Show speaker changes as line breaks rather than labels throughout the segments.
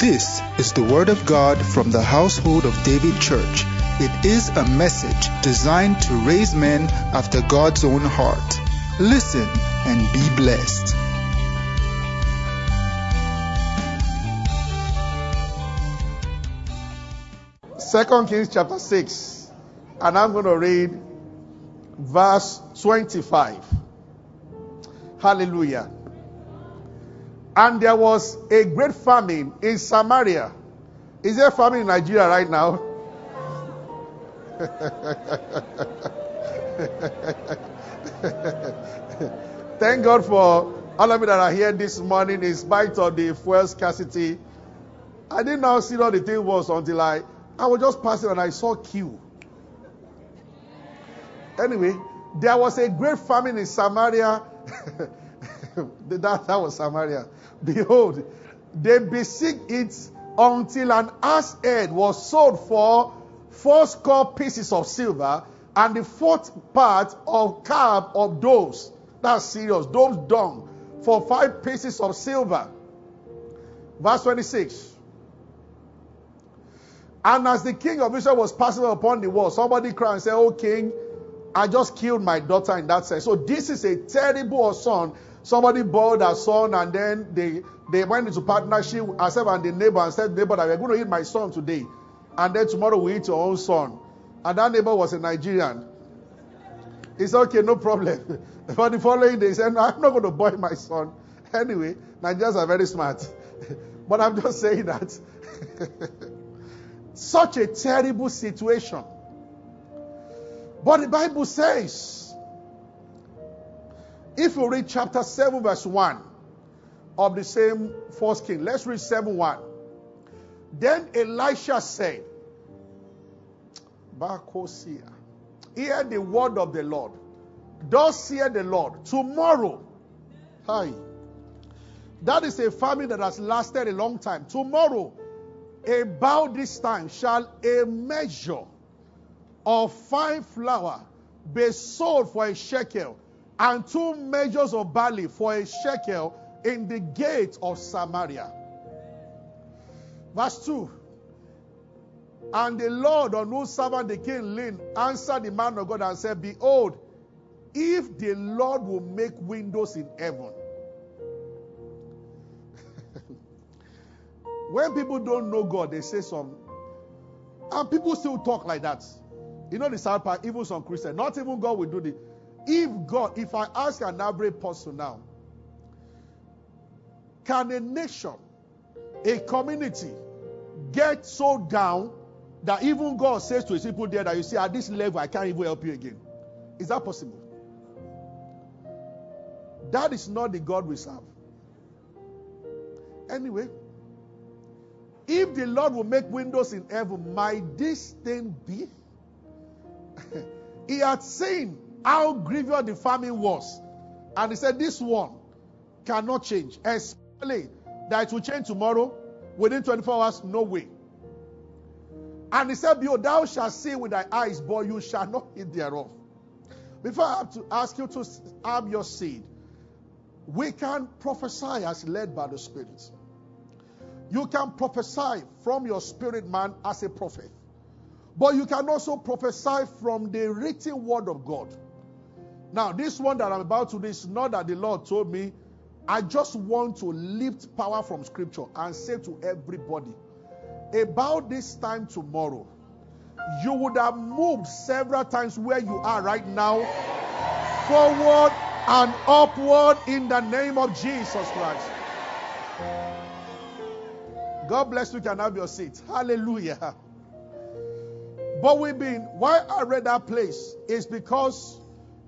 This is the Word of God from the household of David Church. It is a message designed to raise men after God's own heart. Listen and be blessed.
Second Kings chapter 6, and I'm going to read verse 25. Hallelujah. And there was a great famine in Samaria. Is there a famine in Nigeria right now? Thank God for all of you that are here this morning in spite of the fuel scarcity. I didn't know how serious the thing was until I, I was just passing and I saw queue. Anyway, there was a great famine in Samaria. that, that was Samaria. Behold, they besieged it until an ass head was sold for four score pieces of silver and the fourth part of calf of doves. That's serious. Doves dung for five pieces of silver. Verse 26. And as the king of Israel was passing upon the wall, somebody cried and said, Oh, king, I just killed my daughter in that sense. So this is a terrible son. Somebody bought a son and then they, they went into partnership, herself and the neighbor, and said, Neighbor, that we're going to eat my son today. And then tomorrow we eat your own son. And that neighbor was a Nigerian. It's okay, no problem. but the following day, he said, no, I'm not going to boil my son. Anyway, Nigerians are very smart. but I'm just saying that. Such a terrible situation. But the Bible says, if you read chapter 7, verse 1 of the same first king, let's read 7 1. Then Elisha said, Bakosia, hear the word of the Lord. Thus hear the Lord. Tomorrow, hi. That is a famine that has lasted a long time. Tomorrow, about this time, shall a measure of fine flour be sold for a shekel, and two measures of barley for a shekel in the gate of Samaria. Verse 2. And the Lord on whose servant the king leaned answered the man of God and said, Behold, if the Lord will make windows in heaven. when people don't know God, they say some. And people still talk like that. You know the sad part, even some Christians, not even God will do the. If God, if I ask an average person now, can a nation, a community, get so down that even God says to his people there that you see at this level I can't even help you again? Is that possible? That is not the God we serve. Anyway, if the Lord will make windows in heaven, might this thing be? he had seen how grievous the famine was. And he said, This one cannot change. Especially that it will change tomorrow. Within 24 hours, no way. And he said, Behold, thou shalt see with thy eyes, but you shall not eat thereof. Before I have to ask you to have your seed, we can prophesy as led by the Spirit. You can prophesy from your spirit man as a prophet. But you can also prophesy from the written word of God. Now, this one that I'm about to do is not that the Lord told me. I just want to lift power from scripture and say to everybody about this time tomorrow, you would have moved several times where you are right now, forward and upward in the name of Jesus Christ. God bless you. Can have your seat. Hallelujah. But we've been, why I read that place is because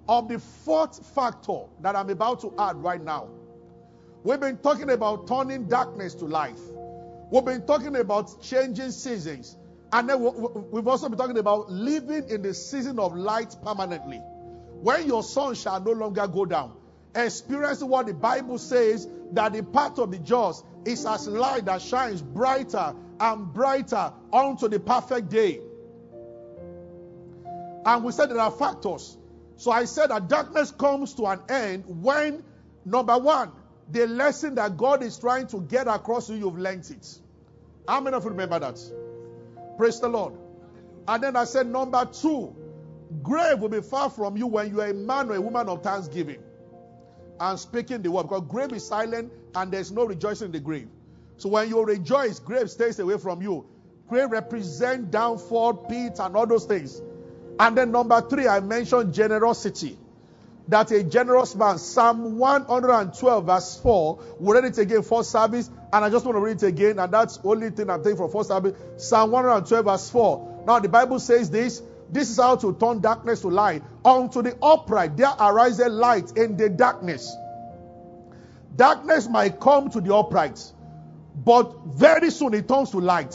of the fourth factor that I'm about to add right now. We've been talking about turning darkness to light. We've been talking about changing seasons. And then we've also been talking about living in the season of light permanently. When your sun shall no longer go down. Experiencing what the Bible says that the path of the just is as light that shines brighter and brighter unto the perfect day. And we said there are factors. So I said that darkness comes to an end when, number one, the lesson that God is trying to get across to you, you've learned it. How many of you remember that? Praise the Lord. And then I said, number two, grave will be far from you when you are a man or a woman of thanksgiving and speaking the word. Because grave is silent and there's no rejoicing in the grave. So when you rejoice, grave stays away from you. Grave represent downfall, pit, and all those things. And then number three, I mentioned generosity. That a generous man, Psalm 112, verse 4, we read it again for service, and I just want to read it again, and that's only thing I'm taking for first service. Psalm 112, verse 4. Now the Bible says this this is how to turn darkness to light. Unto the upright there arises light in the darkness. Darkness might come to the upright, but very soon it turns to light.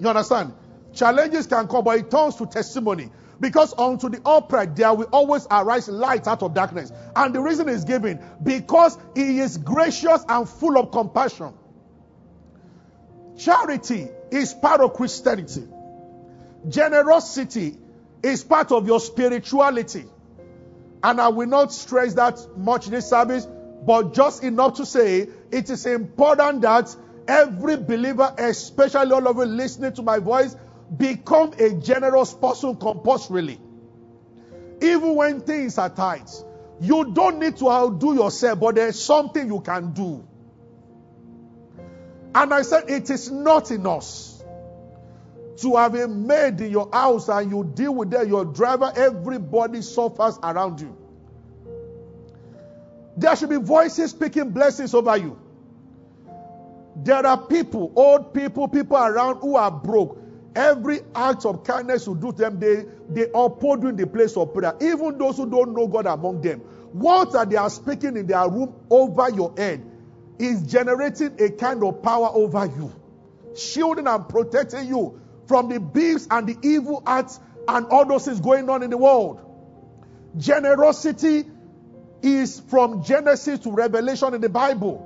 You understand? Challenges can come, but it turns to testimony. Because unto the upright there will always arise light out of darkness. And the reason is given because he is gracious and full of compassion. Charity is part of Christianity. Generosity is part of your spirituality. And I will not stress that much in this service, but just enough to say it is important that every believer, especially all of you listening to my voice, become a generous person compulsorily. Even when things are tight, you don't need to outdo yourself, but there's something you can do. And I said, it is not in us to have a maid in your house and you deal with them, your driver, everybody suffers around you. There should be voices speaking blessings over you. There are people, old people, people around who are broke. Every act of kindness you do to them, they, they uphold you in the place of prayer. Even those who don't know God among them. What they are speaking in their room over your head is generating a kind of power over you, shielding and protecting you from the beasts and the evil acts and all those things going on in the world. Generosity is from Genesis to Revelation in the Bible.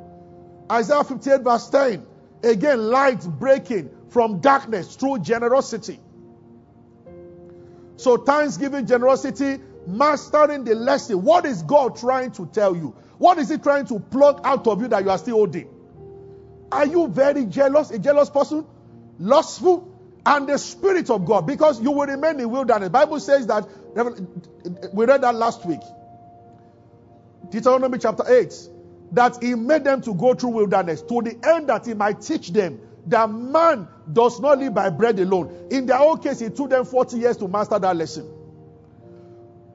Isaiah 58, verse 10. Again, light breaking from darkness through generosity. So, thanksgiving, generosity, mastering the lesson. What is God trying to tell you? What is He trying to plug out of you that you are still holding? Are you very jealous, a jealous person? Lustful? And the Spirit of God, because you will remain in wilderness. Bible says that, we read that last week. Deuteronomy chapter 8. That He made them to go through wilderness to the end that He might teach them that man does not live by bread alone. In their own case, it took them 40 years to master that lesson.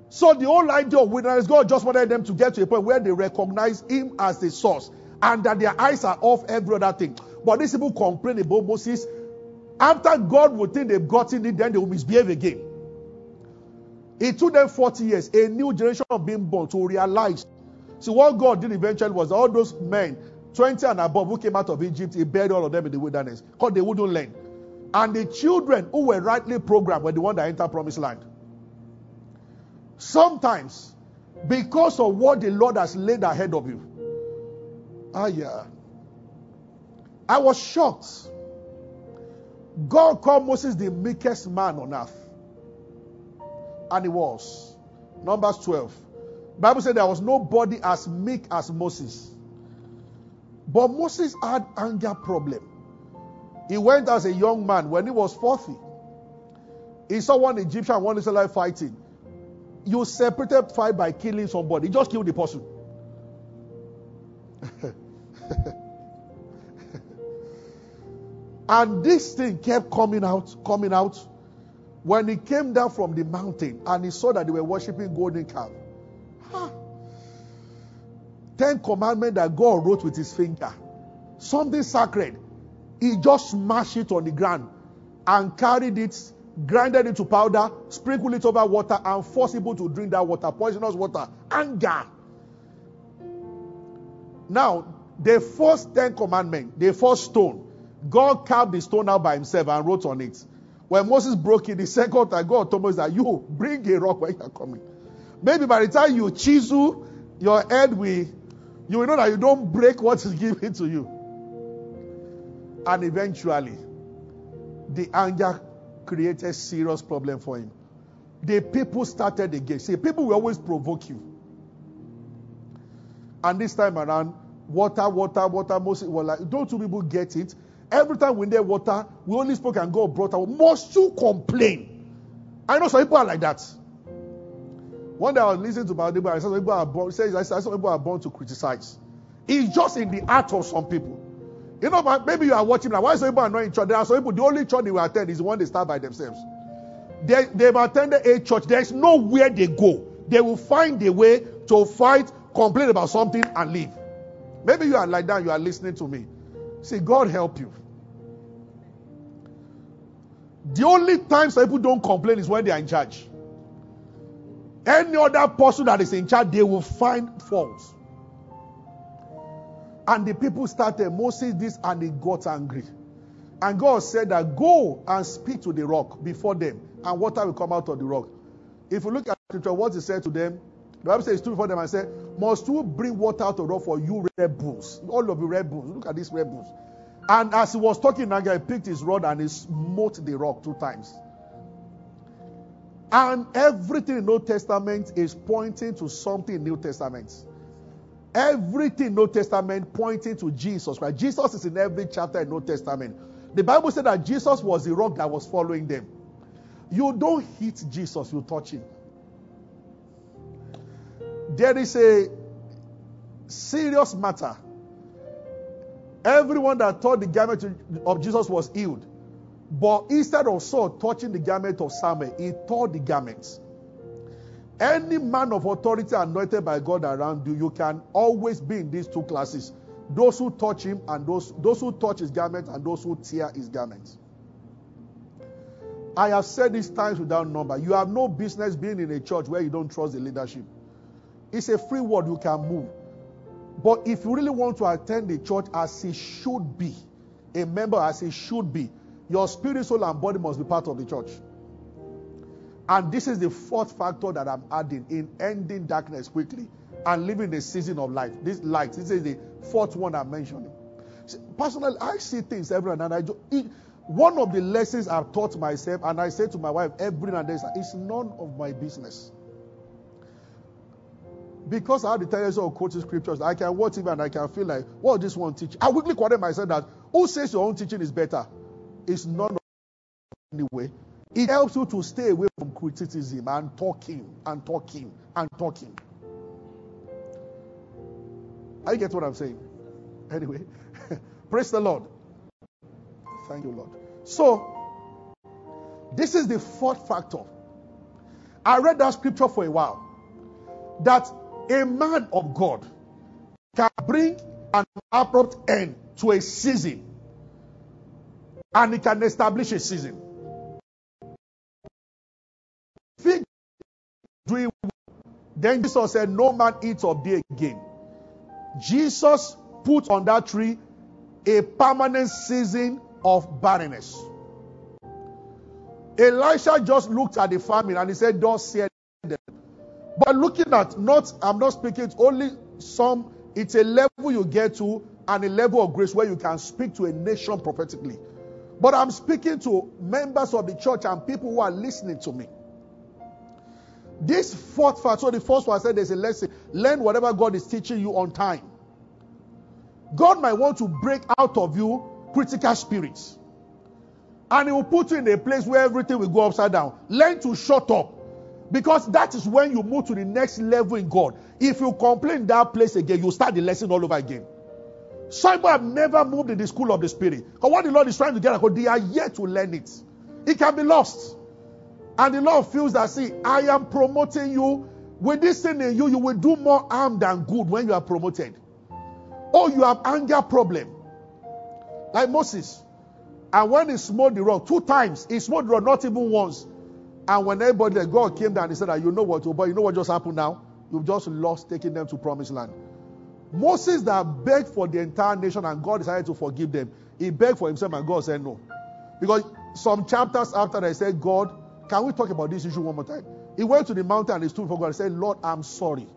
So the whole idea of wilderness, God just wanted them to get to a point where they recognize Him as the source and that their eyes are off every other thing. But these people complain about Moses. After God would think they've gotten it, then they will misbehave again. It took them 40 years, a new generation of being born to realize. See, what God did eventually was all those men 20 and above who came out of Egypt, he buried all of them in the wilderness because they wouldn't learn. And the children who were rightly programmed were the ones that entered promised land. Sometimes, because of what the Lord has laid ahead of you, ah, yeah. I was shocked. God called Moses the meekest man on earth. And he was. Numbers 12. Bible said there was nobody as meek as Moses. But Moses had anger problem. He went as a young man when he was 40. He saw one Egyptian and one Israelite fighting. You separated fight by killing somebody. just kill the person. and this thing kept coming out, coming out. When he came down from the mountain and he saw that they were worshiping golden calf. Ten commandments that God wrote with his finger. Something sacred. He just smashed it on the ground and carried it, grinded it to powder, sprinkled it over water, and forced people to drink that water, poisonous water. Anger. Now, the first Ten Commandments, the first stone, God carved the stone out by himself and wrote on it. When Moses broke it, the second time, God told Moses that you bring a rock when you are coming. Maybe by the time you chisel, your head will you will know that you don't break what is given to you. And eventually, the anger created serious problem for him. The people started again. See, people will always provoke you. And this time around, water, water, water, Moses was like, don't two people get it? Every time we need water, we only spoke and God brought out. Must you complain? I know some people are like that. One day I was listening to I said some people are born, says, I said some people are born to criticize. It's just in the heart of some people. You know, maybe you are watching now. Why some people are not in church? There are some people, the only church they will attend is the one they start by themselves. They, they've attended a church. There is nowhere they go. They will find a way to fight, complain about something, and leave. Maybe you are like that. You are listening to me. See, God help you. The only time some people don't complain is when they are in charge. Any other person that is in charge, they will find faults. And the people started, Moses this, and they got angry. And God said that go and speak to the rock before them, and water will come out of the rock. If you look at scripture, what he said to them, the Bible says, stood before them and said, Must you bring water out of the rock for you rebels? All of you rebels. Look at these rebels. And as he was talking, Nagai picked his rod and he smote the rock two times. And everything in Old Testament is pointing to something in New Testament. Everything in Old Testament pointing to Jesus Christ. Jesus is in every chapter in Old Testament. The Bible said that Jesus was the rock that was following them. You don't hit Jesus, you touch him. There is a serious matter. Everyone that thought the garment of Jesus was healed, but instead of Saul touching the garment of Samuel, he tore the garments. Any man of authority anointed by God around you, you can always be in these two classes. Those who touch him and those, those who touch his garment and those who tear his garments. I have said this times without number. You have no business being in a church where you don't trust the leadership. It's a free word, you can move. But if you really want to attend the church as it should be, a member as it should be, your spirit, soul, and body must be part of the church. And this is the fourth factor that I'm adding in ending darkness quickly and living the season of life. This light, this is the fourth one I'm mentioning. Personally, I see things every night, and I do. It, one of the lessons I've taught myself, and I say to my wife every night, it's none of my business. Because I have the tendency of quoting scriptures, I can watch it and I can feel like, what this one teach? I quickly quote myself that who says your own teaching is better? It's none of anyway. It helps you to stay away from criticism and talking and talking and talking. I get what I'm saying. Anyway, praise the Lord. Thank you, Lord. So, this is the fourth factor. I read that scripture for a while. That a man of God can bring an abrupt end to a season and he can establish a season. Fig doing then Jesus said, No man eats of thee again. Jesus put on that tree a permanent season of barrenness. Elisha just looked at the famine and he said, Thus said them. But looking at not, I'm not speaking, only some, it's a level you get to and a level of grace where you can speak to a nation prophetically. But I'm speaking to members of the church and people who are listening to me. This fourth part, so the first one I said there's a lesson. Learn whatever God is teaching you on time. God might want to break out of you critical spirits. And He will put you in a place where everything will go upside down. Learn to shut up. Because that is when you move to the next level in God. If you complain that place again, you start the lesson all over again. Some people have never moved in the school of the Spirit. Because what the Lord is trying to get at, they are yet to learn it. It can be lost. And the Lord feels that, see, I am promoting you. With this thing in you, you will do more harm than good when you are promoted. Oh, you have anger problem. Like Moses. And when he smote the rock, two times, he smote the rock, not even once. And when everybody, God came down, he said, You know what, oh boy, you know what just happened now? You've just lost taking them to promised land. Moses that begged for the entire nation and God decided to forgive them. He begged for himself and God said no. Because some chapters after I said, God, can we talk about this issue one more time? He went to the mountain and he stood before God and said, Lord, I'm sorry.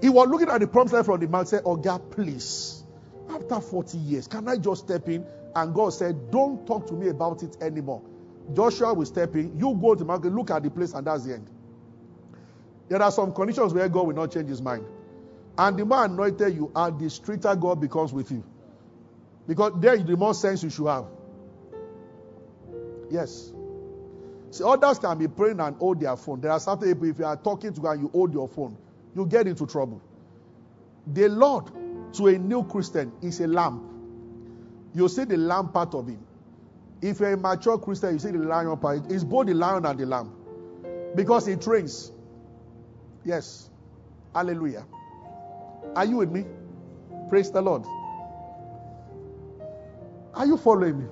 He was looking at the promised land from the mountain said, Oh God, please. After 40 years, can I just step in? And God said, Don't talk to me about it anymore. Joshua will step in. You go to the mountain, look at the place, and that's the end. There are some conditions where God will not change his mind. And the more anointed you are, the stricter God becomes with you. Because there is the more sense you should have. Yes. See, others can be praying and hold their phone. There are certain people, if you are talking to God and you hold your phone, you get into trouble. The Lord to a new Christian is a lamp. You see the lamp part of him. If you're a mature Christian, you see the lion part. It's both the lion and the lamb. Because he trains. Yes. Hallelujah. Are you with me? Praise the Lord. Are you following me?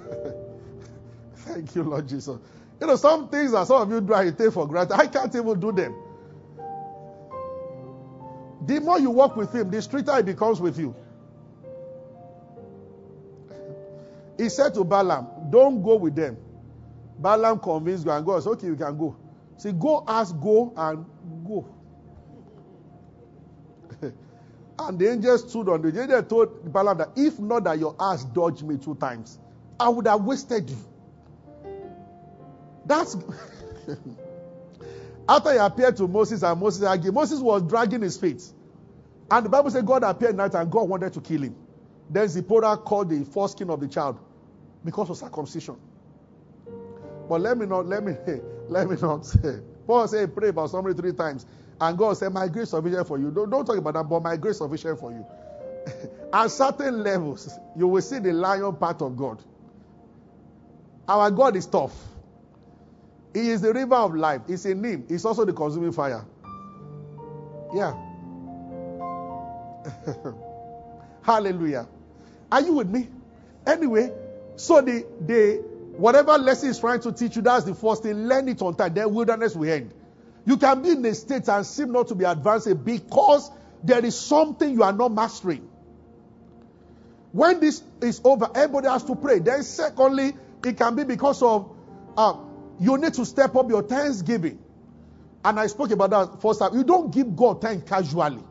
Thank you, Lord Jesus. You know, some things that some of you do, I take for granted. I can't even do them. The more you walk with him, the stricter he becomes with you. He said to Balaam, Don't go with them. Balaam convinced God and God said, Okay, you can go. See, go ask, go and go. and the angel stood on the angel told Balaam that if not that your ass dodged me two times, I would have wasted you. That's after he appeared to Moses and Moses argued. Moses was dragging his feet. And the Bible said God appeared night and God wanted to kill him. Then Zipporah called the foreskin of the child because of circumcision. But let me not, let me, let me not say. Paul said, pray about somebody three times. And God said, My grace sufficient for you. Don't, don't talk about that, but my grace sufficient for you. At certain levels, you will see the lion part of God. Our God is tough. He is the river of life. It's in him. It's also the consuming fire. Yeah. Hallelujah. Are you with me? Anyway, so the the whatever lesson is trying to teach you, that's the first thing. Learn it on time. Then wilderness will end. You can be in a state and seem not to be advancing because there is something you are not mastering. When this is over, everybody has to pray. Then, secondly, it can be because of uh, you need to step up your thanksgiving. And I spoke about that first time. You don't give God thanks casually.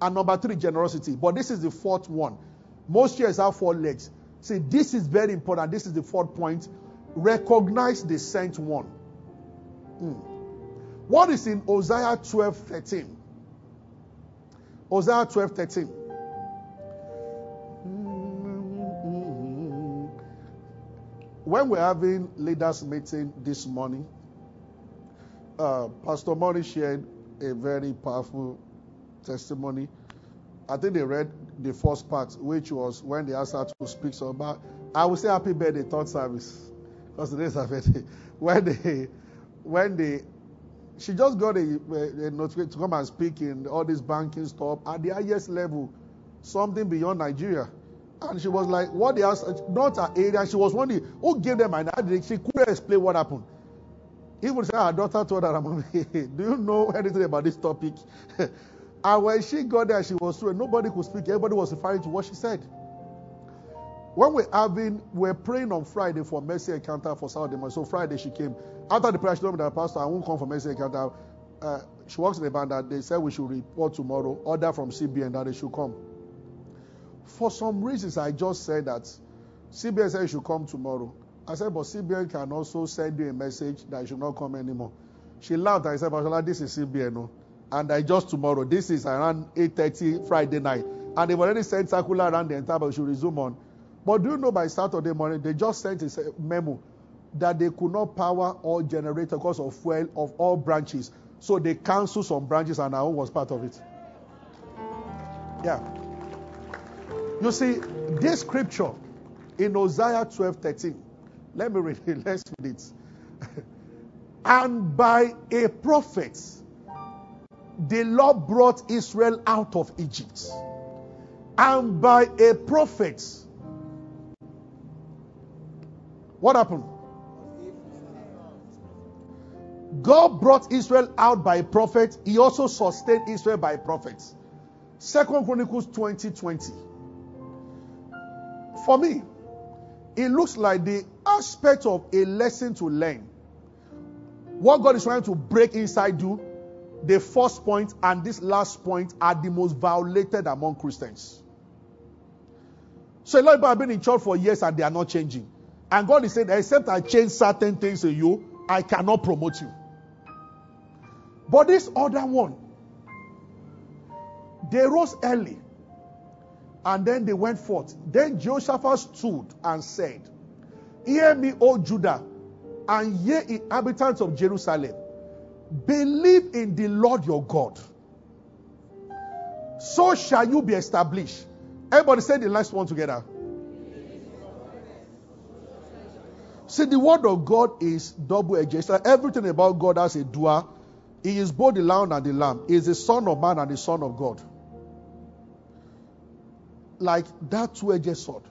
And number three, generosity. But this is the fourth one. Most chairs have four legs. See, this is very important. This is the fourth point. Recognize the sent one. Hmm. What is in Hosea 12 13? Hosea 12 13. When we're having leaders meeting this morning, uh, Pastor Mori shared a very powerful testimony. I think they read the first part, which was when they asked her to speak so about. I will say happy birthday, third service, today's her birthday. When they, when they, she just got a, a, a notification to come and speak in all this banking stuff at the highest level, something beyond Nigeria. And she was like, what they asked, not her area. She was wondering who gave them an idea. She couldn't explain what happened. Even say her daughter told her, Do you know anything about this topic? and when she got there, she was through, nobody could speak. Everybody was referring to what she said. When we're having, we're praying on Friday for mercy encounter for Saturday morning. So Friday she came. After the prayer, she told me that Pastor, I won't come for mercy encounter. Uh, she works in the band that they said we should report tomorrow. Order from CBN that they should come. For some reasons, I just said that CBN said you should come tomorrow. I said, but CBN can also send you a message that you should not come anymore. She laughed and I said, Bashola, this is CBN. No? And I just tomorrow, this is around 8.30 Friday night. And they've already sent circular around the entire, but we should resume on. But do you know by Saturday morning, they just sent a memo that they could not power all generators because of fuel of all branches. So they canceled some branches and own was part of it. Yeah. You see, this scripture in Hosea 12 13. Let me read it. Let's read it. and by a prophet, the Lord brought Israel out of Egypt. And by a prophet, what happened? God brought Israel out by a prophet. He also sustained Israel by a prophet. Second Chronicles 20 20. For me, it looks like the aspect of a lesson to learn. What God is trying to break inside you, the first point and this last point are the most violated among Christians. So a lot of people have been in church for years and they are not changing. And God is saying, except I change certain things in you, I cannot promote you. But this other one, they rose early And then they went forth. Then Jehoshaphat stood and said, Hear me, O Judah, and ye inhabitants of Jerusalem. Believe in the Lord your God. So shall you be established. Everybody say the last one together. See, the word of God is double edged. Everything about God has a dual. He is both the lion and the lamb. He is the son of man and the son of God. Like that two edged sword.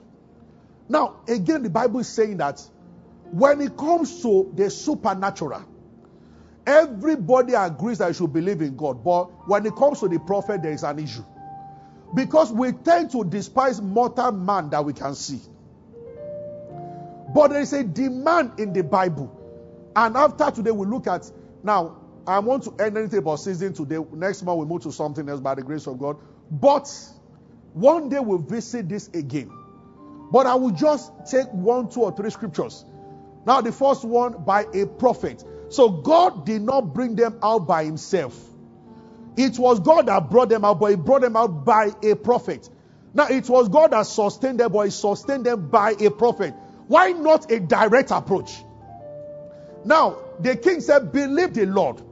Now, again, the Bible is saying that when it comes to the supernatural, everybody agrees that you should believe in God. But when it comes to the prophet, there is an issue. Because we tend to despise mortal man that we can see. But there is a demand in the Bible. And after today, we look at now. I want to end anything about season today. Next month, we move to something else by the grace of God. But one day, we'll visit this again. But I will just take one, two, or three scriptures. Now, the first one by a prophet. So, God did not bring them out by himself. It was God that brought them out, but He brought them out by a prophet. Now, it was God that sustained them, but He sustained them by a prophet. Why not a direct approach? Now, the king said, Believe the Lord,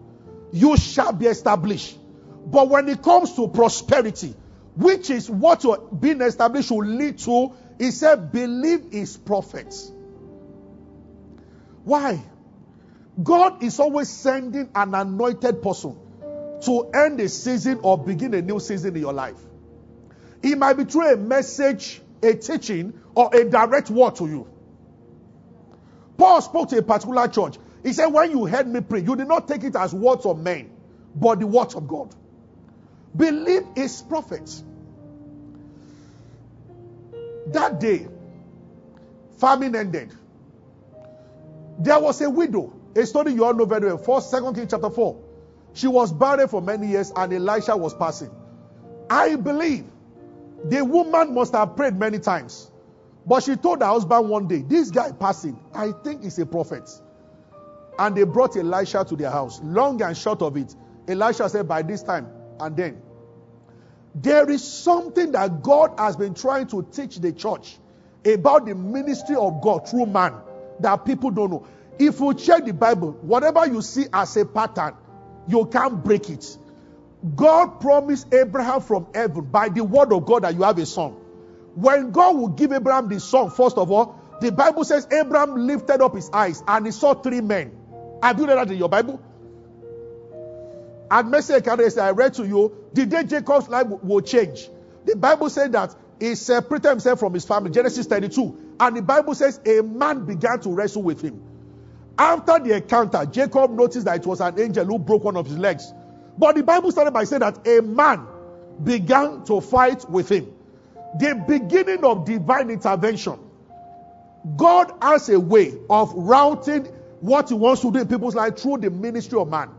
you shall be established. But when it comes to prosperity, which is what being established will lead to, he said, Believe his prophets. Why? God is always sending an anointed person to end a season or begin a new season in your life. It might be through a message, a teaching, or a direct word to you. Paul spoke to a particular church. He said, When you heard me pray, you did not take it as words of men, but the words of God. Believe his prophets. That day, famine ended. There was a widow. A story you all know very well. First, Second King chapter 4. She was barren for many years, and Elisha was passing. I believe the woman must have prayed many times. But she told her husband one day, This guy passing, I think he's a prophet. And they brought Elisha to their house. Long and short of it, Elisha said, By this time, and then, there is something that God has been trying to teach the church about the ministry of God through man that people don't know. If you check the Bible, whatever you see as a pattern, you can't break it. God promised Abraham from heaven by the word of God that you have a son. When God will give Abraham the son, first of all, the Bible says Abraham lifted up his eyes and he saw three men. Have you read that in your Bible? And message I read to you, the day Jacob's life will change. The Bible said that he separated himself from his family, Genesis 32. And the Bible says a man began to wrestle with him. After the encounter, Jacob noticed that it was an angel who broke one of his legs. But the Bible started by saying that a man began to fight with him the beginning of divine intervention. God has a way of routing what He wants to do in people's life through the ministry of man.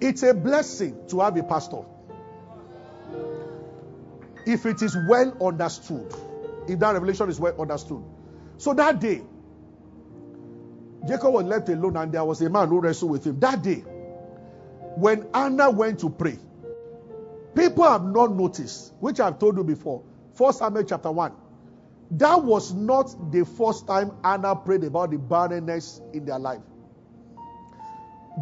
It's a blessing to have a pastor. If it is well understood, if that revelation is well understood. So that day, Jacob was left alone and there was a man who wrestled with him. That day, when Hannah went to pray, People have not noticed, which I've told you before. First Samuel chapter 1. That was not the first time Hannah prayed about the barrenness in their life.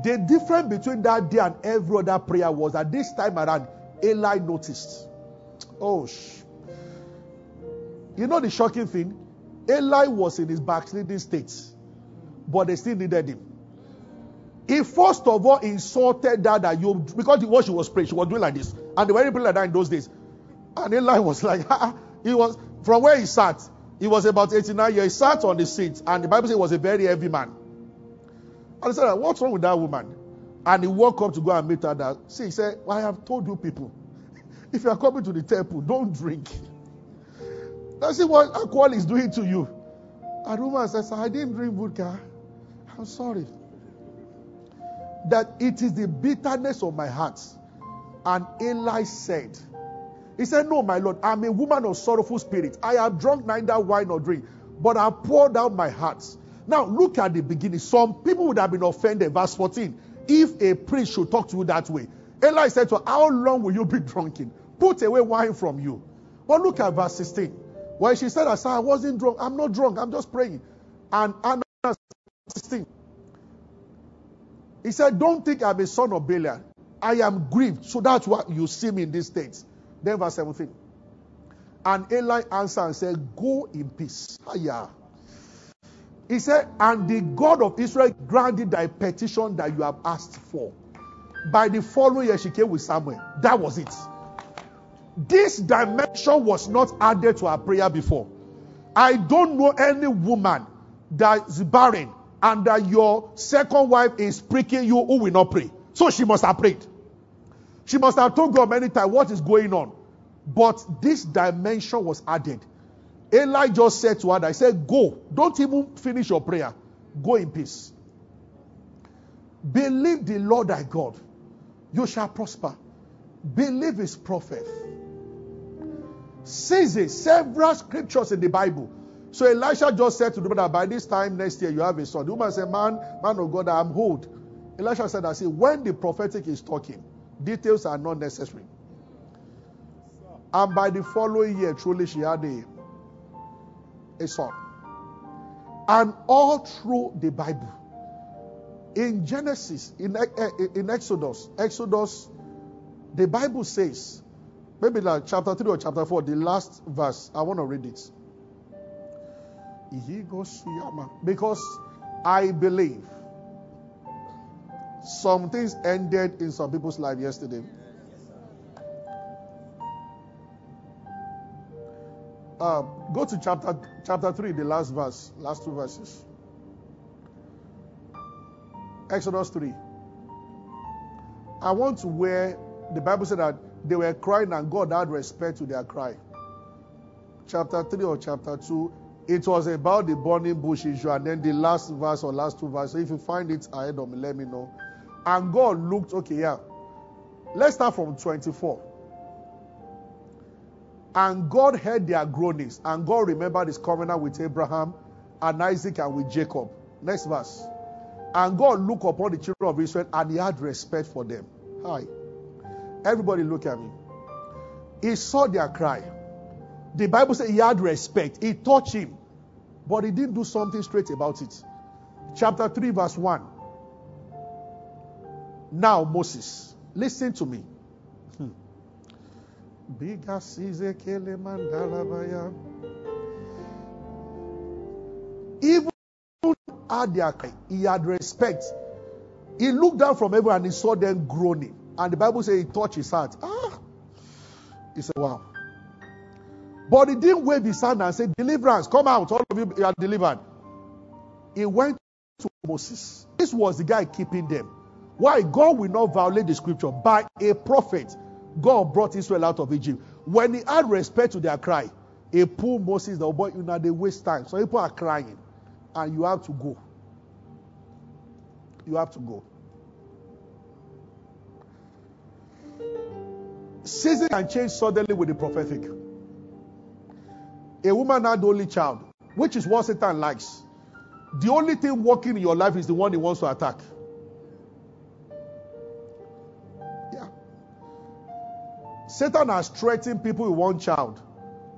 The difference between that day and every other prayer was that this time around, Eli noticed. Oh, sh- you know the shocking thing? Eli was in his backsliding state, but they still needed him. He first of all insulted that that you because what she was praying, she was doing like this, and they were praying like that in those days. And Eli was like, he was from where he sat. He was about 89 years. He sat on the seat, and the Bible says he was a very heavy man. And he said, What's wrong with that woman? And he walked up to go and meet her. That see, he said, well, I have told you people, if you are coming to the temple, don't drink. That's what alcohol is doing to you. And woman says, I didn't drink vodka. I'm sorry that it is the bitterness of my heart. And Eli said, He said, No, my Lord, I'm a woman of sorrowful spirit. I have drunk neither wine nor drink, but I poured out my heart. Now, look at the beginning. Some people would have been offended. Verse 14. If a priest should talk to you that way, Eli said to her, How long will you be drunken? Put away wine from you. But look at verse 16. When she said, I wasn't drunk. I'm not drunk. I'm just praying. And Hannah 16. He said, Don't think I'm a son of Belial. I am grieved. So that's why you see me in this state. Then verse 17. And Eli answered and said, Go in peace. Hiya. He said, And the God of Israel granted thy petition that you have asked for. By the following year, she came with Samuel. That was it. This dimension was not added to her prayer before. I don't know any woman that is barren and that your second wife is pricking you who will not pray. So she must have prayed. She must have told God many times what is going on. But this dimension was added. Eli just said to her, I said, Go. Don't even finish your prayer. Go in peace. Believe the Lord thy God. You shall prosper. Believe his prophet. Says it. Several scriptures in the Bible. So Elisha just said to the that by this time next year you have a son. The woman said, Man, man of God, I'm old. Elisha said, I see, when the prophetic is talking, details are not necessary. And by the following year, truly she had a, a son. And all through the Bible, in Genesis, in, eh, eh, in Exodus, Exodus, the Bible says, maybe like chapter 3 or chapter 4, the last verse, I want to read it. Because I believe some things ended in some people's life yesterday. Uh, go to chapter chapter 3, the last verse, last two verses. Exodus 3. I want to where the Bible said that they were crying and God had respect to their cry. Chapter 3 or chapter 2, it was about the burning bush issue, and then the last verse or last two verses. If you find it ahead of me, let me know. And God looked, okay, yeah. Let's start from 24. And God heard their groanings, and God remembered his covenant with Abraham and Isaac and with Jacob. Next verse. And God looked upon the children of Israel and he had respect for them. Hi. Everybody look at me. He saw their cry. The Bible said he had respect. He touched him. But he didn't do something straight about it. Chapter 3, verse 1. Now, Moses, listen to me. Hmm. Even at he had respect. He looked down from heaven and he saw them groaning. And the Bible says he touched his heart. Ah! He said, Wow. But he didn't wave his hand and say, Deliverance, come out, all of you, you are delivered. He went to Moses. This was the guy keeping them. Why? God will not violate the scripture. By a prophet, God brought Israel out of Egypt. When he had respect to their cry, he pulled Moses, the boy, you know, they waste time. So people are crying, and you have to go. You have to go. Season can change suddenly with the prophetic. A woman had only child, which is what Satan likes. The only thing working in your life is the one he wants to attack. Yeah. Satan has threatened people with one child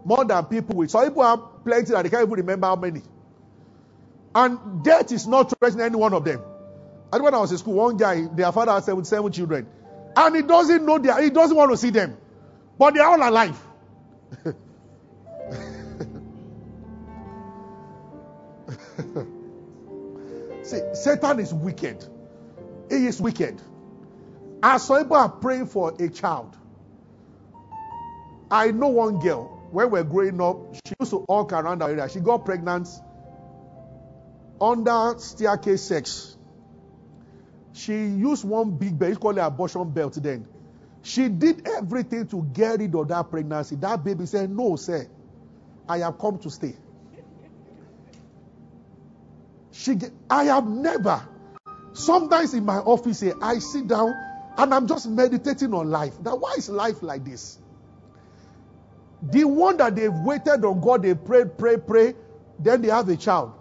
more than people with. Some people have plenty that they can't even remember how many. And death is not threatening any one of them. And when I was in school, one guy, their father had seven, seven children. And he doesn't know their, he doesn't want to see them. But they are all alive. See, Satan is wicked. He is wicked. As some people are praying for a child, I know one girl, when we were growing up, she used to walk around the area. She got pregnant under staircase sex. She used one big belt, called abortion belt then. She did everything to get rid of that pregnancy. That baby said, No, sir, I have come to stay. She, I have never. Sometimes in my office here, I sit down and I'm just meditating on life. Now, why is life like this? The one that they've waited on God, they prayed, pray, pray, then they have a child.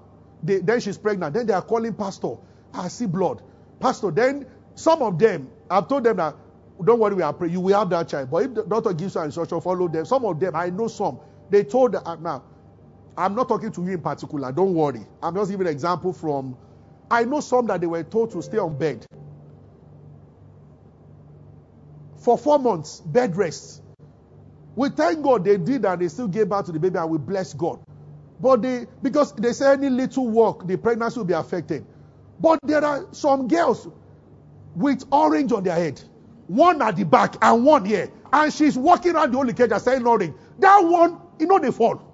They, then she's pregnant. Then they are calling pastor. I see blood. Pastor, then some of them, I've told them that don't worry, we are praying. You will have that child. But if the doctor gives you an instruction, follow them. Some of them, I know some. They told uh, now, I'm not talking to you in particular. Don't worry. I'm just giving an example from. I know some that they were told to stay on bed for four months, bed rest. We thank God they did and they still gave birth to the baby and we bless God. But they, because they say any little work, the pregnancy will be affected. But there are some girls with orange on their head, one at the back and one here, and she's walking around the holy cage and saying orange. That one, you know, they fall.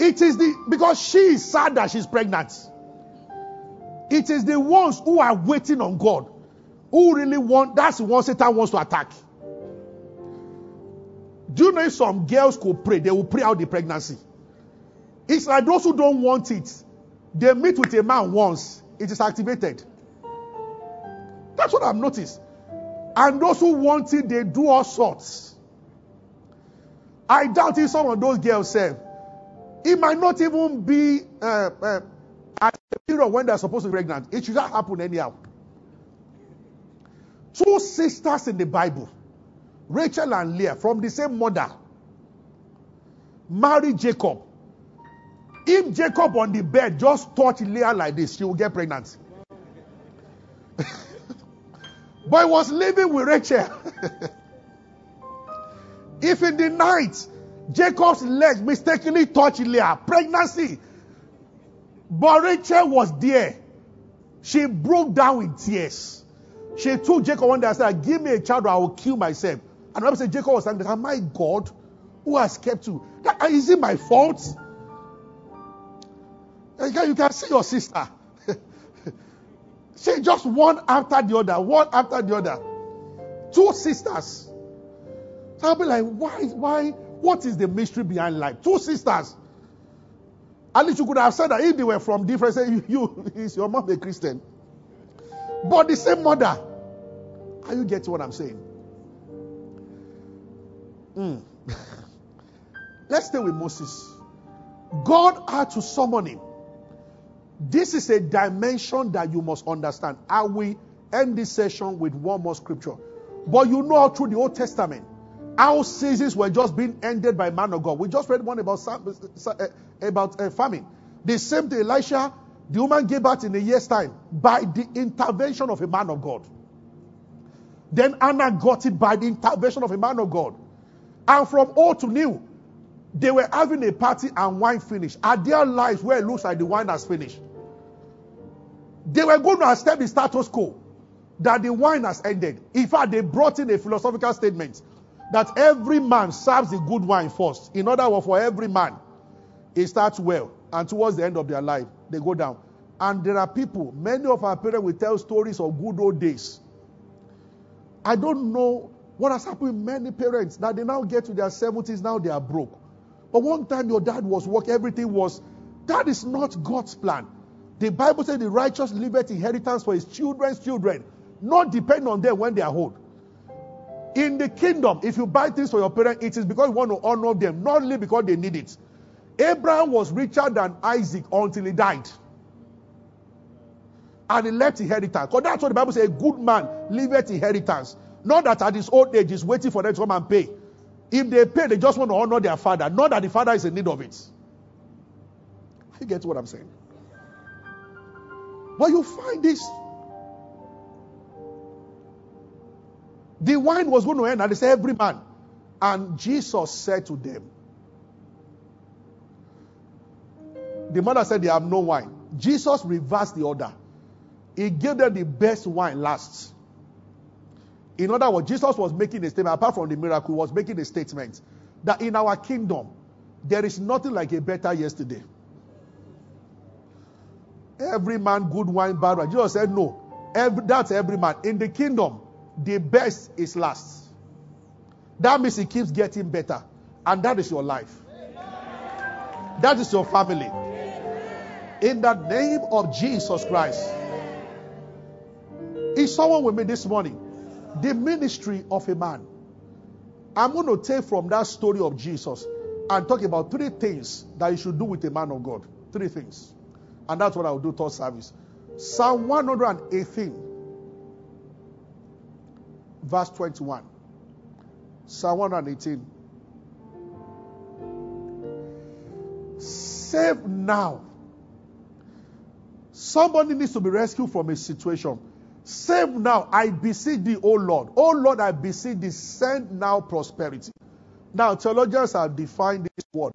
It is the because she is sad that she's pregnant. It is the ones who are waiting on God who really want that's the one Satan wants to attack. Do you know if some girls could pray, they will pray out the pregnancy? It's like those who don't want it, they meet with a man once, it is activated. That's what I've noticed. And those who want it, they do all sorts. I doubt if some of those girls say, it might not even be uh, uh, at the period when they're supposed to be pregnant. It should not happen anyhow. Two sisters in the Bible, Rachel and Leah, from the same mother, married Jacob. If Jacob on the bed just touch Leah like this, she will get pregnant. but he was living with Rachel. if in the night Jacob's leg mistakenly touched Leah, pregnancy. But Rachel was there. She broke down in tears. She told Jacob one day and said, Give me a child or I will kill myself. And Bible said Jacob was saying, Am I God who has kept you? Uh, is it my fault? You can see your sister. she just one after the other, one after the other. Two sisters. So I'll be like, why, why, what is the mystery behind life? Two sisters. At least you could have said that if they were from different, say, you, is your mom a Christian? But the same mother. Are you getting what I'm saying? Mm. Let's stay with Moses. God had to summon him. This is a dimension that you must understand. I will end this session with one more scripture. But you know through the Old Testament, how seasons were just being ended by man of God. We just read one about eh, about uh, famine. The same to Elisha, the woman gave birth in a year's time by the intervention of a man of God. Then Hannah got it by the intervention of a man of God. And from old to new, they were having a party and wine finished. Are their lives where it looks like the wine has finished? They were going to accept the status quo that the wine has ended. In fact, they brought in a philosophical statement that every man serves the good wine first. In other words, for every man, it starts well, and towards the end of their life, they go down. And there are people, many of our parents will tell stories of good old days. I don't know what has happened with many parents that they now get to their 70s, now they are broke. But one time your dad was working, everything was. That is not God's plan. The Bible says the righteous leaveth inheritance for his children's children, not depend on them when they are old. In the kingdom, if you buy things for your parents, it is because you want to honor them, not only because they need it. Abraham was richer than Isaac until he died. And he left inheritance. Because that's what the Bible says a good man leaveth inheritance. Not that at his old age he's waiting for them to come and pay. If they pay, they just want to honor their father. Not that the father is in need of it. You get what I'm saying? But you find this The wine was going to end, and they said, Every man. And Jesus said to them, The mother said, They have no wine. Jesus reversed the order. He gave them the best wine last. In other words, Jesus was making a statement, apart from the miracle, was making a statement that in our kingdom, there is nothing like a better yesterday. Every man, good wine, bad wine. Jesus said, No. Every, that's every man. In the kingdom, the best is last. That means it keeps getting better. And that is your life. That is your family. In the name of Jesus Christ. Is someone with me this morning? The ministry of a man. I'm going to take from that story of Jesus and talk about three things that you should do with a man of God. Three things. And that's what I will do third service. Psalm 118 verse 21. Psalm 118. Save now. Somebody needs to be rescued from a situation. Save now, I beseech thee, O Lord. O Lord, I beseech thee, send now prosperity. Now, theologians have defined this word.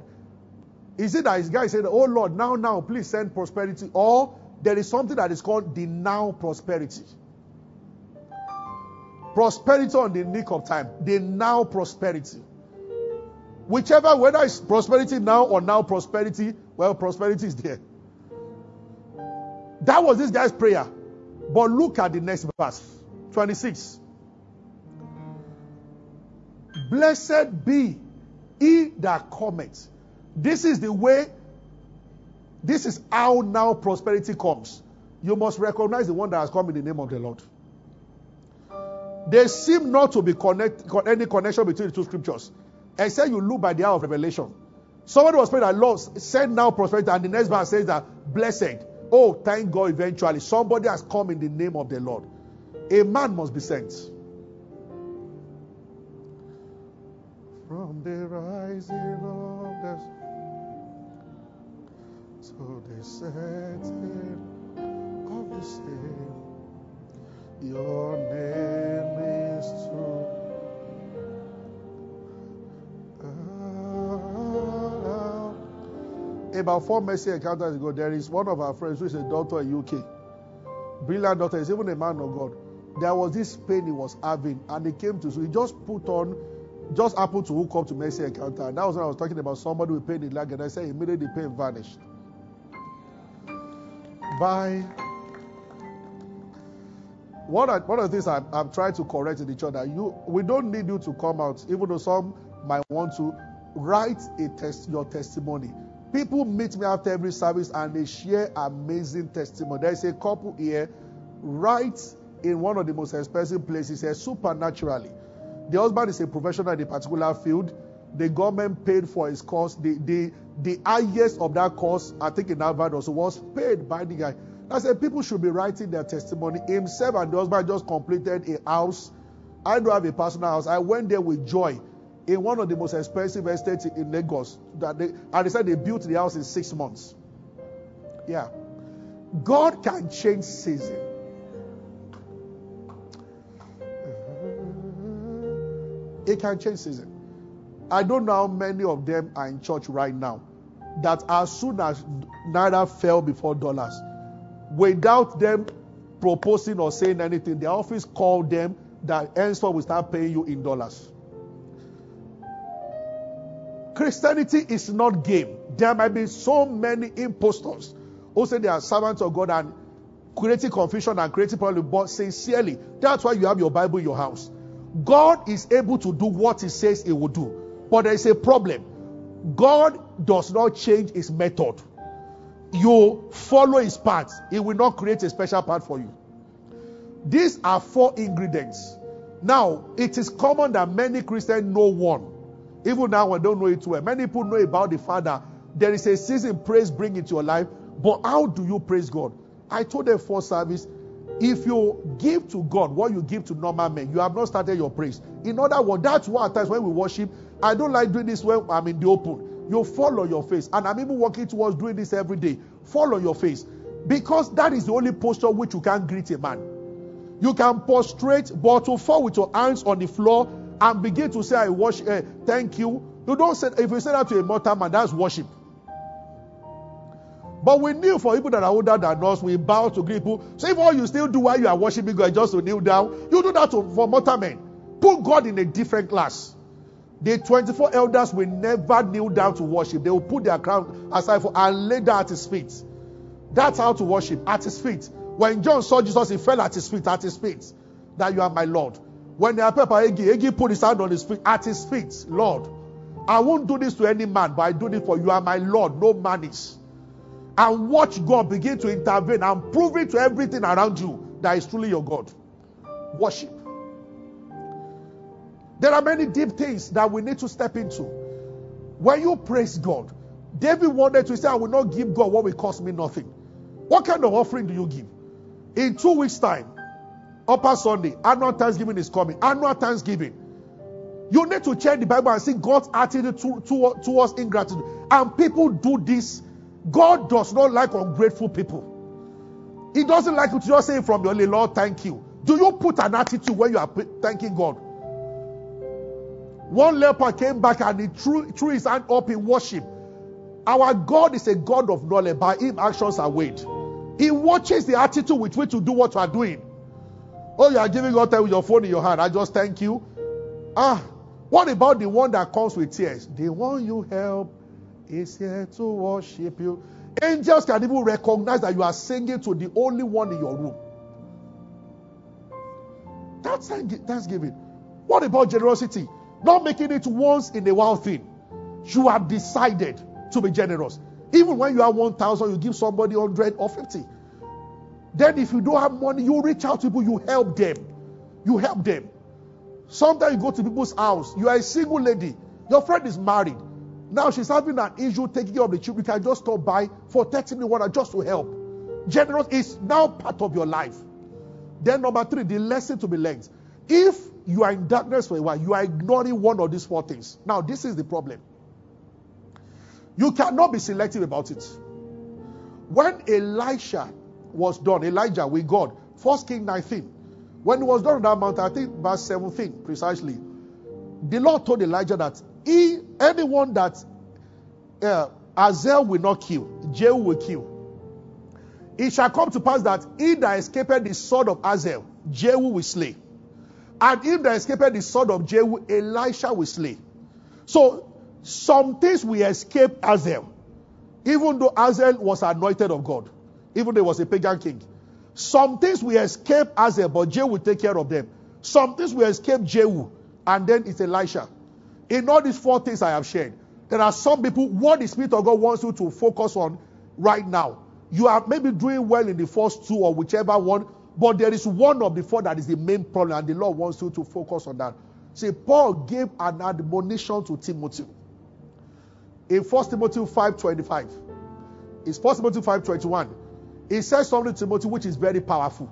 Is it that this guy said, Oh Lord, now, now, please send prosperity? Or there is something that is called the now prosperity. Prosperity on the nick of time. The now prosperity. Whichever, whether it's prosperity now or now prosperity, well, prosperity is there. That was this guy's prayer. But look at the next verse 26. Blessed be he that cometh. This is the way, this is how now prosperity comes. You must recognize the one that has come in the name of the Lord. There seem not to be connect, any connection between the two scriptures, except you look by the hour of revelation. Somebody was praying that Lord send now prosperity, and the next verse says that blessed. Oh, thank God, eventually somebody has come in the name of the Lord. A man must be sent. From the rising of the to the setting of the same, your name is true. Ah, about four mercy encounters ago, there is one of our friends who is a doctor in UK. Brilliant doctor, is even a man of God. There was this pain he was having, and he came to so he just put on, just happened to hook up to mercy encounter. And that was when I was talking about somebody with pain in leg, and I said immediately the pain vanished. By one of, one of the things I'm, I'm trying to correct in each other, you we don't need you to come out, even though some might want to write a test your testimony. People meet me after every service and they share amazing testimony. There's a couple here, right in one of the most expensive places, here, supernaturally. The husband is a professional in a particular field. The government paid for his course. The, the, the highest of that course, I think in Harvard also, was paid by the guy. I said people should be writing their testimony. Himself and the husband just completed a house. I don't have a personal house. I went there with joy in one of the most expensive estates in Lagos. That they, and they said they built the house in six months. Yeah. God can change season. It can change season. I don't know how many of them are in church right now that as soon as Naira fell before dollars, without them proposing or saying anything, the office called them that henceforth will start paying you in dollars. Christianity is not game. There might be so many impostors who say they are servants of God and creating confusion and creating problems, but sincerely, that's why you have your Bible in your house. God is able to do what He says He will do. But there is a problem. God does not change His method. You follow His path, He will not create a special path for you. These are four ingredients. Now, it is common that many Christians know one. Even now, I don't know it well. Many people know about the Father. There is a season praise bring into your life, but how do you praise God? I told them for service, if you give to God what you give to normal men, you have not started your praise. In other words, that's why at times when we worship, I don't like doing this when I'm in the open. You fall on your face. And I'm even working towards doing this every day. Fall on your face. Because that is the only posture which you can greet a man. You can prostrate, but to fall with your hands on the floor and begin to say, I worship, uh, thank you. You don't say, if you say that to a mortal man, that's worship. But we kneel for people that are older than us, we bow to greet people. So if all you still do while you are worshiping God just to kneel down, you do that to, for mortal men. Put God in a different class. The 24 elders will never kneel down to worship. They will put their crown aside for and lay down at his feet. That's how to worship at his feet. When John saw Jesus, he fell at his feet, at his feet. That you are my Lord. When are Papa Egi, Egi put his hand on his feet, at his feet, Lord. I won't do this to any man, but I do this for you. are my Lord. No man is. And watch God begin to intervene and prove it to everything around you that is truly your God. Worship. There are many deep things that we need to step into. When you praise God, David wanted to say, I will not give God what will cost me nothing. What kind of offering do you give? In two weeks' time, Upper Sunday, annual Thanksgiving is coming. Annual Thanksgiving. You need to check the Bible and see God's attitude to, to, towards ingratitude. And people do this. God does not like ungrateful people. He doesn't like you to just say from your Lord, thank you. Do you put an attitude when you are thanking God? One leper came back and he threw, threw his hand up in worship. Our God is a God of knowledge. By him, actions are weighed. He watches the attitude with which you do what you are doing. Oh, you are giving God time with your phone in your hand. I just thank you. Ah, what about the one that comes with tears? The one you help is here to worship you. Angels can even recognize that you are singing to the only one in your room. That's thanksgiving. What about generosity? Not making it once in a while thing. You have decided to be generous. Even when you have 1,000, you give somebody 100 or 50. Then, if you don't have money, you reach out to people, you help them. You help them. Sometimes you go to people's house, you are a single lady, your friend is married. Now she's having an issue taking care of the children. You can just stop by for 30 minutes just to help. Generous is now part of your life. Then, number three, the lesson to be learned. If you are in darkness for a while, you are ignoring one of these four things. Now, this is the problem. You cannot be selective about it. When Elisha was done, Elijah with God, First King 19, when he was done on that mountain, I think verse 17 precisely, the Lord told Elijah that he, anyone that uh, Hazael will not kill, Jehu will kill. It shall come to pass that he that escaped the sword of Hazael, Jehu will slay. And him that escaped the sword of Jehu, Elisha will slay. So some things we escape Hazael, even though Hazael was anointed of God, even though he was a pagan king. Some things we escape Hazael, but Jehu will take care of them. Some things we escape Jehu, and then it's Elisha. In all these four things I have shared, there are some people, what the Spirit of God wants you to focus on right now. You are maybe doing well in the first two or whichever one, but there is one of the four that is the main problem, and the Lord wants you to focus on that. See, Paul gave an admonition to Timothy in 1 Timothy 5.25. It's 1 Timothy 5.21. He says something to Timothy which is very powerful.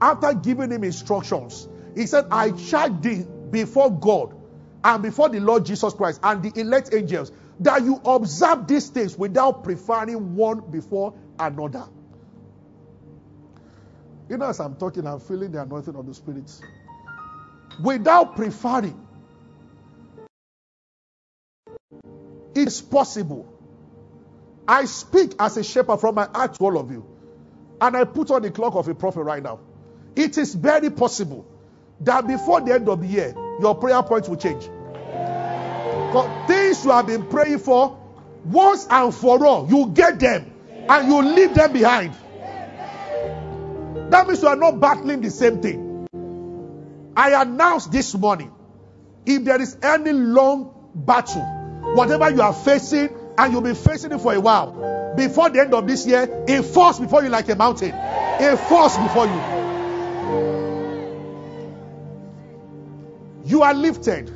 After giving him instructions, he said, I charge thee before God and before the Lord Jesus Christ and the elect angels that you observe these things without preferring one before another. You know, as I'm talking, I'm feeling the anointing of the Spirit. Without preferring It's possible. I speak as a shepherd from my heart to all of you. And I put on the clock of a prophet right now. It is very possible that before the end of the year, your prayer points will change. Because things you have been praying for, once and for all, you get them and you leave them behind. That means you are not battling the same thing. I announced this morning if there is any long battle Whatever you are facing, and you'll be facing it for a while. Before the end of this year, it falls before you like a mountain. It falls before you. You are lifted.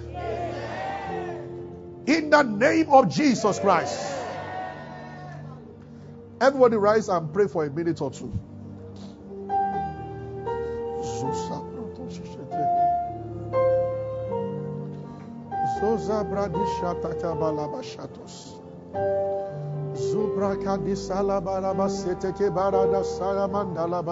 In the name of Jesus Christ. Everybody rise and pray for a minute or two. Soza bradisha takabalabashatos. Zubraka di salabaraba seteke barada salamandala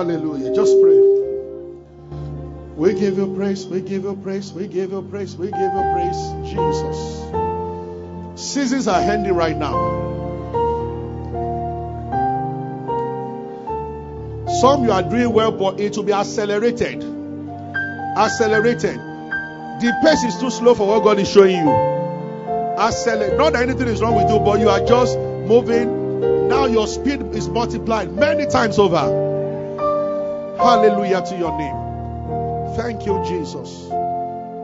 Hallelujah. Just pray. We give you praise, we give you praise, we give you praise, we give you praise, Jesus. Seasons are handy right now. Some you are doing well, but it will be accelerated. Accelerated. The pace is too slow for what God is showing you. Accelerate. Not that anything is wrong with you, but you are just moving. Now your speed is multiplied many times over. Hallelujah to your name. Thank you, Jesus.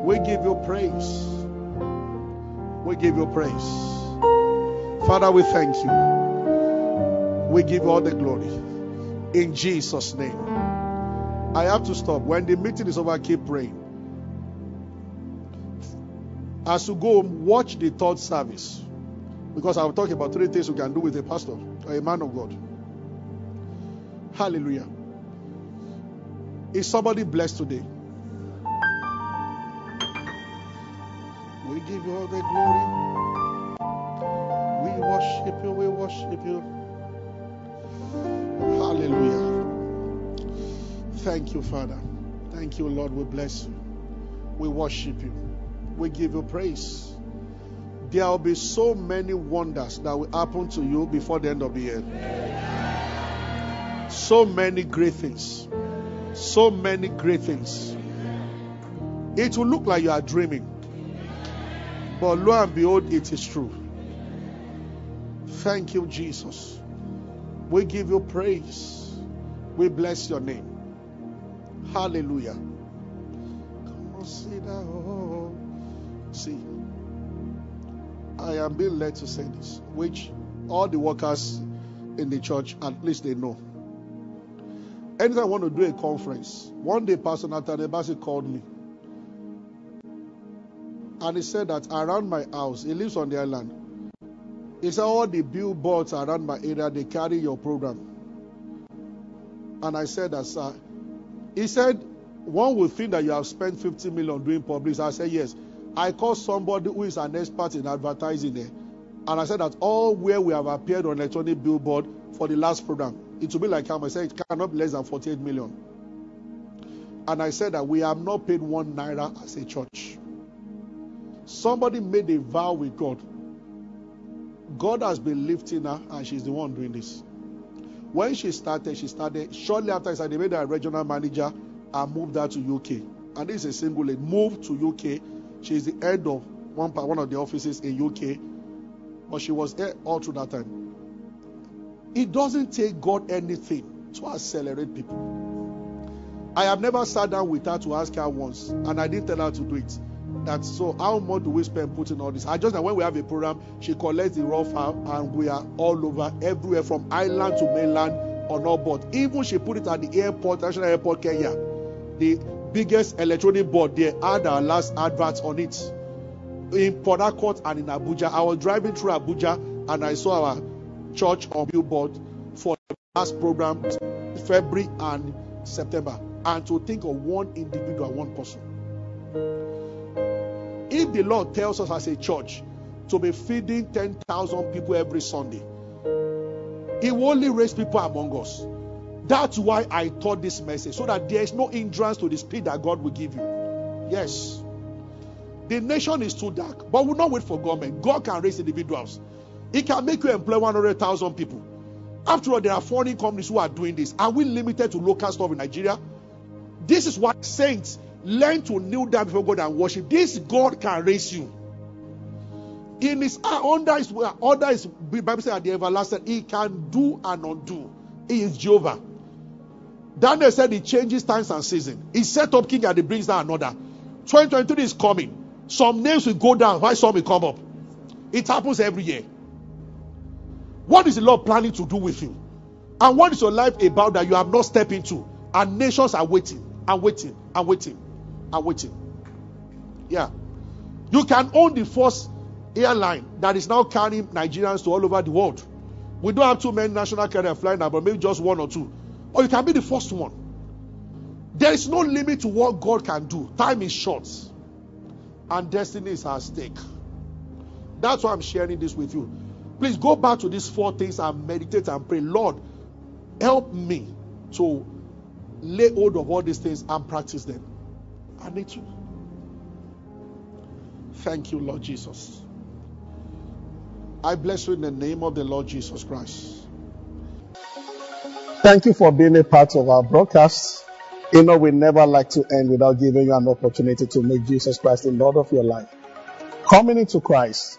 We give you praise. We give you praise. Father, we thank you. We give all the glory. In Jesus' name. I have to stop. When the meeting is over, keep praying. As you go home, watch the third service. Because I'll talk about three things you can do with a pastor or a man of God. Hallelujah. Is somebody blessed today? We give you all the glory. We worship you. We worship you. Hallelujah. Thank you, Father. Thank you, Lord. We bless you. We worship you. We give you praise. There will be so many wonders that will happen to you before the end of the year. So many great things. So many great things. It will look like you are dreaming. But lo and behold, it is true. Thank you, Jesus. We give you praise. We bless your name. Hallelujah. Consider See, I am being led to say this, which all the workers in the church, at least they know. Anytime I want to do a conference, one day Pastor Nathaniel Bassey called me. And he said that around my house, he lives on the island. He said all the billboards around my area, they carry your program. And I said that, sir. He said, one would think that you have spent 50 million doing public. I said, yes. I called somebody who is an expert in advertising there. And I said that all where we have appeared on electronic billboard for the last program, it will be like how I said it cannot be less than 48 million. And I said that we have not paid one naira as a church. Somebody made a vow with God. God has been lifting her, and she's the one doing this. When she started, she started shortly after I said they made her a regional manager and moved her to UK. And this is a single lady. Moved to UK she is the head of one one of the offices in UK, but she was there all through that time. It doesn't take God anything to accelerate people. I have never sat down with her to ask her once, and I didn't tell her to do it. That so how much do we spend putting all this? I just know when we have a program, she collects the raw file, and we are all over everywhere from island to mainland on all board. Even she put it at the airport, National Airport, Kenya. The biggest electronic board there had our last advert on it in Port Harcourt and in Abuja. I was driving through Abuja and I saw our church on billboard for the last program, February and September. And to think of one individual, one person. If the Lord tells us as a church to be feeding 10,000 people every Sunday, He will only raise people among us. That's why I taught this message so that there is no hindrance to the speed that God will give you. Yes. The nation is too dark, but we'll not wait for government. God can raise individuals. He can make you employ 100,000 people. After all, there are foreign companies who are doing this. Are we limited to local stuff in Nigeria? This is what saints learn to kneel down before God and worship. This God can raise you. In his uh, under his uh, under his Bible says at the everlasting, he can do and undo. He is Jehovah. Daniel said he changes times and season. He set up king and he brings down another. 2023 is coming. Some names will go down while some will come up. It happens every year. What is the Lord planning to do with you? And what is your life about that you have not stepped into? And nations are waiting and waiting and waiting and waiting. Yeah. You can own the first airline that is now carrying Nigerians to all over the world. We don't have too many national carriers flying now, but maybe just one or two. Or you can be the first one. There is no limit to what God can do. Time is short. And destiny is at stake. That's why I'm sharing this with you. Please go back to these four things and meditate and pray. Lord, help me to lay hold of all these things and practice them. I need to. Thank you, Lord Jesus. I bless you in the name of the Lord Jesus Christ.
Thank you for being a part of our broadcast. You know, we never like to end without giving you an opportunity to make Jesus Christ the Lord of your life. Coming into Christ